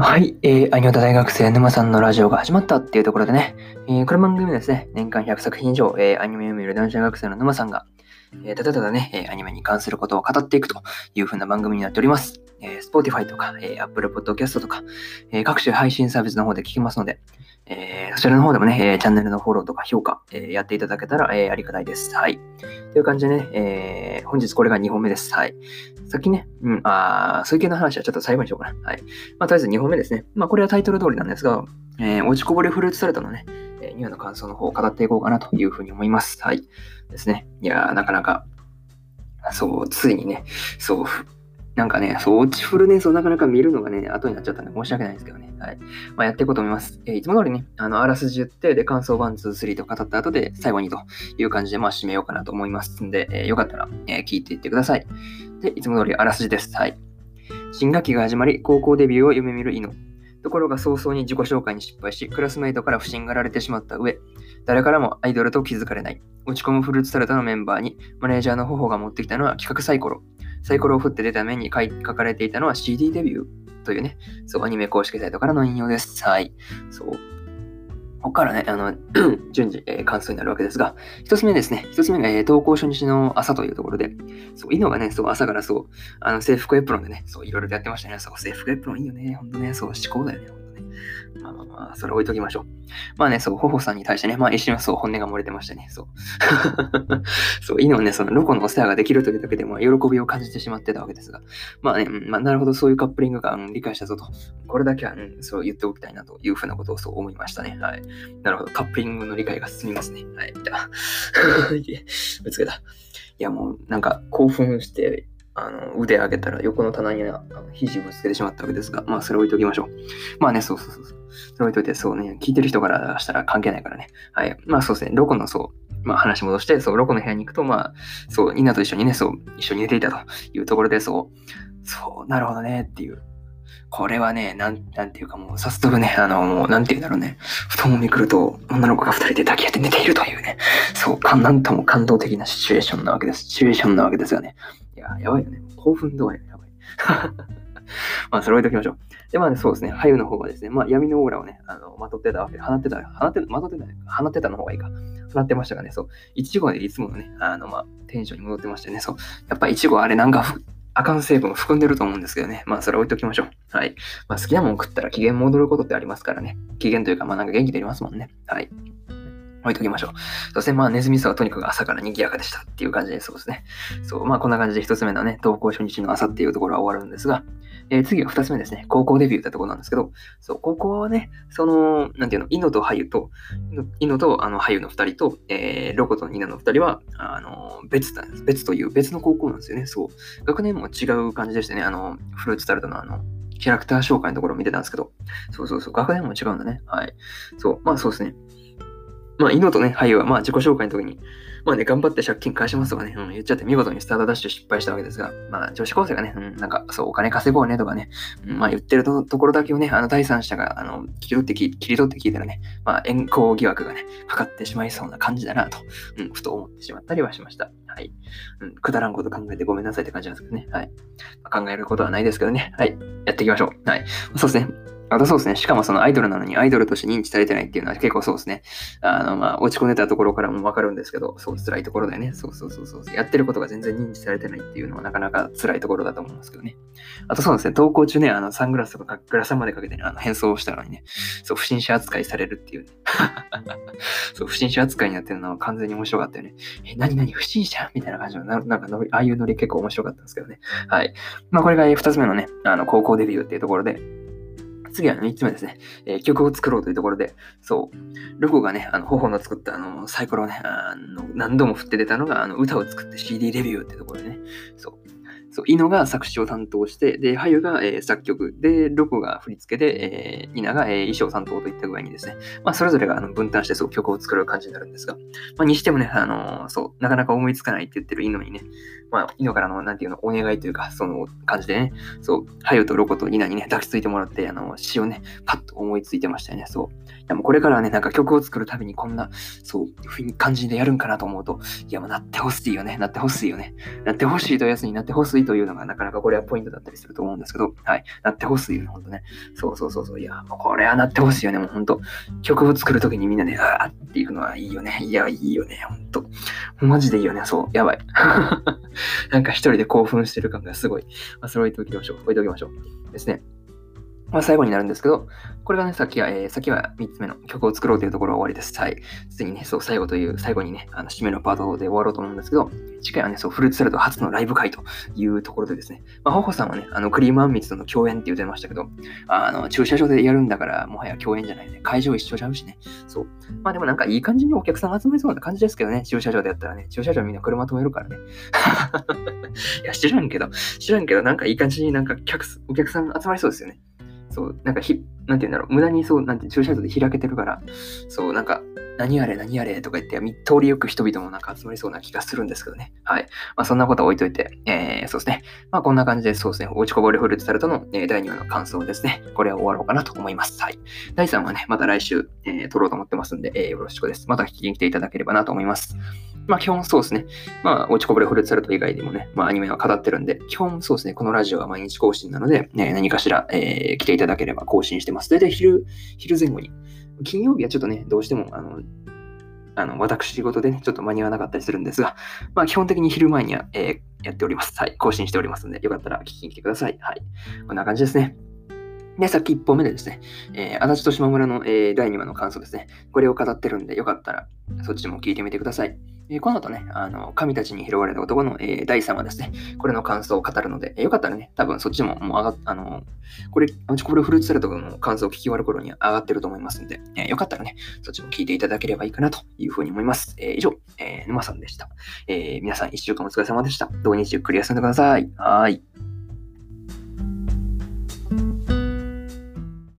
はい、えー、アニオタ大学生沼さんのラジオが始まったっていうところでね、えー、この番組はですね、年間100作品以上、えー、アニメを見る男子大学生の沼さんが、えー、ただただね、えー、アニメに関することを語っていくという風な番組になっております。えー、Spotify とか、えー、Apple Podcast とか、えー、各種配信サービスの方で聞きますので、えー、そちらの方でもね、えー、チャンネルのフォローとか評価、えー、やっていただけたら、えー、ありがたいです。はい。という感じでね、えー、本日これが2本目です。はい。さっきね、うん、あそういう系の話はちょっと最後にしようかな。はい。まあ、とりあえず2本目ですね。まあ、これはタイトル通りなんですが、えー、落ちこぼれフルーツサルトのね、えー、ニューの感想の方を語っていこうかなというふうに思います。はい。ですね。いやー、なかなか、そう、ついにね、そう、なんかね、そう、落ちフルネスをなかなか見るのがね、後になっちゃったんで申し訳ないんですけどね。はい。まあ、やっていこうと思います。えー、いつも通りね、あの、あらすじ言って、で、感想1、2、3と語った後で、最後にという感じで、まあ、締めようかなと思いますんで、えー、よかったら、えー、聞いていってください。で、いつも通りあらすじです。はい。新学期が始まり、高校デビューを夢見るイノ。ところが早々に自己紹介に失敗し、クラスメイトから不信がられてしまった上、誰からもアイドルと気づかれない。落ち込むフルーツタルトのメンバーに、マネージャーの頬が持ってきたのは企画サイコロ。サイコロを振って出た面に書かれていたのは CD デビューというね、そう、アニメ公式サイトからの引用です。はい。そう。ここからね、あの、順次、えー、関数になるわけですが、一つ目ですね。一つ目が、えー、投稿初日の朝というところで、そう、犬がね、そう、朝からそう、あの、制服エプロンでね、そう、いろいろやってましたね。そう、制服エプロンいいよね。ほんとね、そう、思考だよね。まあまあまあ、それ置いときましょう。まあね、そう、ホホさんに対してね、まあ一瞬そう、本音が漏れてましたね。そう。そう、いいのね、そのロコのお世話ができるというだけで、まあ、喜びを感じてしまってたわけですが、まあね、まあなるほど、そういうカップリングが、うん、理解したぞと。これだけは、うん、そう言っておきたいなというふうなことをそう思いましたね。はい。なるほど、カップリングの理解が進みますね。はい。じゃあ、ぶつけた。いや、もう、なんか、興奮して、あの腕上げたら横の棚にあの肘ぶつけてしまったわけですが、まあそれ置いときましょう。まあね、そうそうそう。そう。それ置いといて、そうね、聞いてる人からしたら関係ないからね。はい。まあそうですね、ロコのそう、まあ話戻して、そう、ロコの部屋に行くと、まあ、そう、ニナと一緒にね、そう、一緒に寝ていたというところで、そう、そう、なるほどねっていう。これはね、なん、なんていうかもう、早速ね、あの、もう、なんていうんだろうね。布団をめくると、女の子が二人で抱き合って寝ているというね。そう、かなんとも感動的なシチュエーションなわけです。シチュエーションなわけですよね。いや、やばいよね。興奮度合いがやばい。まあ、それ置いときましょう。で、まあ、ね、そうですね。俳優の方はですね、まあ、闇のオーラをね、あの、まとってたわけで、放ってた、放ってた、まとってた、放ってたの方がいいか。放ってましたがね、そう。いちごでいつものね、あの、まあ、テンションに戻ってましたね、そう。やっぱいちごあれなんか、あかん成分を含んでると思うんですけどね。まあ、それ置いときましょう。はい。まあ、好きなもん食ったら機嫌戻ることってありますからね。機嫌というか、まあ、なんか元気出りますもんね。はい。置いときましょう。そして、まあ、ネズミさはとにかく朝から賑やかでしたっていう感じで、そうですね。そう、まあ、こんな感じで一つ目のね、投稿初日の朝っていうところは終わるんですが、えー、次は二つ目ですね。高校デビューってところなんですけど、そう、高校はね、その、なんていうの、イノとハユと、イノとあのハユの二人と、えー、ロコとニナの二人は、あの、別なんです。別という別の高校なんですよね。そう。学年も違う感じでしたね。あの、フルーツタルトのあの、キャラクター紹介のところを見てたんですけど、そうそうそう、学年も違うんだね。はい。そう、まあそうですね。まあ、イノとね、ハイは、まあ、自己紹介の時に、まあね、頑張って借金返しますとかね、うん、言っちゃって見事にスタートダッシュ失敗したわけですが、まあ、女子高生がね、うん、なんか、そう、お金稼ごうねとかね、うん、まあ、言ってるところだけをね、あの、第三者が、あの、切り取って切り取って聞いたらね、まあ、遠行疑惑がね、かかってしまいそうな感じだなと、うん、ふと思ってしまったりはしました。はい。うん、くだらんこと考えてごめんなさいって感じなんですけどね。はい。まあ、考えることはないですけどね。はい。やっていきましょう。はい。そうですね。あとそうですね。しかもそのアイドルなのにアイドルとして認知されてないっていうのは結構そうですね。あの、まあ、落ち込んでたところからもわかるんですけど、そう辛いところだよね。そうそうそうそう。やってることが全然認知されてないっていうのはなかなか辛いところだと思うんですけどね。あとそうですね。投稿中ね、あの、サングラスとかグラサンまでかけてね、あの、変装をしたのにね、そう、不審者扱いされるっていうね。そう、不審者扱いになってるのは完全に面白かったよね。え、なになに不審者？みたいな感じの、なんかああいうノリ結構面白かったんですけどね。はい。まあ、これが二つ目のね、あの、高校デビューっていうところで、次は3つ目ですね、えー、曲を作ろうというところで、そう、ルコがね、あの、頬の作ったあのサイコロをね、あの何度も振って出たのが、あの歌を作って CD レビューってところでね、そう、そう、イノが作詞を担当して、で、ハユが、えー、作曲、で、ロコが振り付けで、えー、イナが、えー、衣装担当といった具合にですね、まあ、それぞれがあの分担してそう曲を作る感じになるんですが、まあ、にしてもね、あのー、そう、なかなか思いつかないって言ってるイノにね、まあ、イノからの、なんていうの、お願いというか、その感じでね、そう、ハユとロコとイナにね、抱きついてもらって、あの、詩をね、パッと思いついてましたよね、そう。でもこれからはね、なんか曲を作るたびにこんな、そう、い感じでやるんかなと思うと、いやもうなってほしいよね、なってほしいよね。なってほしいというやつになってほしいというのがなかなかこれはポイントだったりすると思うんですけど、はい。なってほしいよね、ほんとね。そうそうそうそう。いや、もうこれはなってほしいよね、もうほんと。曲を作るときにみんなね、ああっていうのはいいよね。いや、いいよね、ほんと。マジでいいよね、そう、やばい。なんか一人で興奮してる感がすごい。まあ、それ置いておきましょう。置いておきましょう。ですね。まあ、最後になるんですけど、これがね、さっきは、えー、さっきは3つ目の曲を作ろうというところは終わりです。はい。次にね、そう、最後という、最後にね、あの、締めのパートで終わろうと思うんですけど、次回はね、そう、フルーツサラダ初のライブ会というところでですね、まあ、ホホさんはね、あの、クリームあんみつとの共演って言ってましたけど、あの、駐車場でやるんだから、もはや共演じゃないね。会場一緒ちゃうしね。そう。まあでもなんかいい感じにお客さん集まりそうな感じですけどね、駐車場でやったらね、駐車場みんな車止めるからね。いや、知らんけど、知らんけど、なんかいい感じになんか客、お客さん集まりそうですよね。そう、なんかひ、なんて言うんだろう、無駄にそう、なんて駐車場で開けてるから、そう、なんか、何あれ何あれとか言って、通りよく人々もなんか集まりそうな気がするんですけどね。はい。まあそんなことは置いといて、えー、そうですね。まあこんな感じで、そうですね。落ちこぼれフルーツタルトの、えー、第2話の感想ですね。これは終わろうかなと思います。はい。第3話ね、また来週、えー、撮ろうと思ってますんで、えー、よろしくです。また聞きに来ていただければなと思います。まあ基本そうですね。まあ落ちこぼれフルーツタルト以外でもね、まあアニメは語ってるんで、基本そうですね。このラジオは毎日更新なので、ね、何かしら、えー、来ていただければ更新してます。大体昼、昼前後に。金曜日はちょっとね、どうしても、あの、あの、私仕事でね、ちょっと間に合わなかったりするんですが、まあ基本的に昼前には、えー、やっております。はい。更新しておりますので、よかったら聞きに来てください。はい。こんな感じですね。で、さっき1本目でですね、えー、足立と島村の、えー、第2話の感想ですね。これを語ってるんで、よかったらそっちも聞いてみてください。え、この後ね、あの、神たちに拾われた男の、えー、第3話ですね。これの感想を語るので、えー、よかったらね、多分そっちももう上がっ、あの、これ、これフルーツサルトの感想を聞き終わる頃には上がってると思いますので、えー、よかったらね、そっちも聞いていただければいいかなというふうに思います。え、以上、えー、沼さんでした。え、皆さん一週間お疲れ様でした。土日ゆっくり休んでください。はい。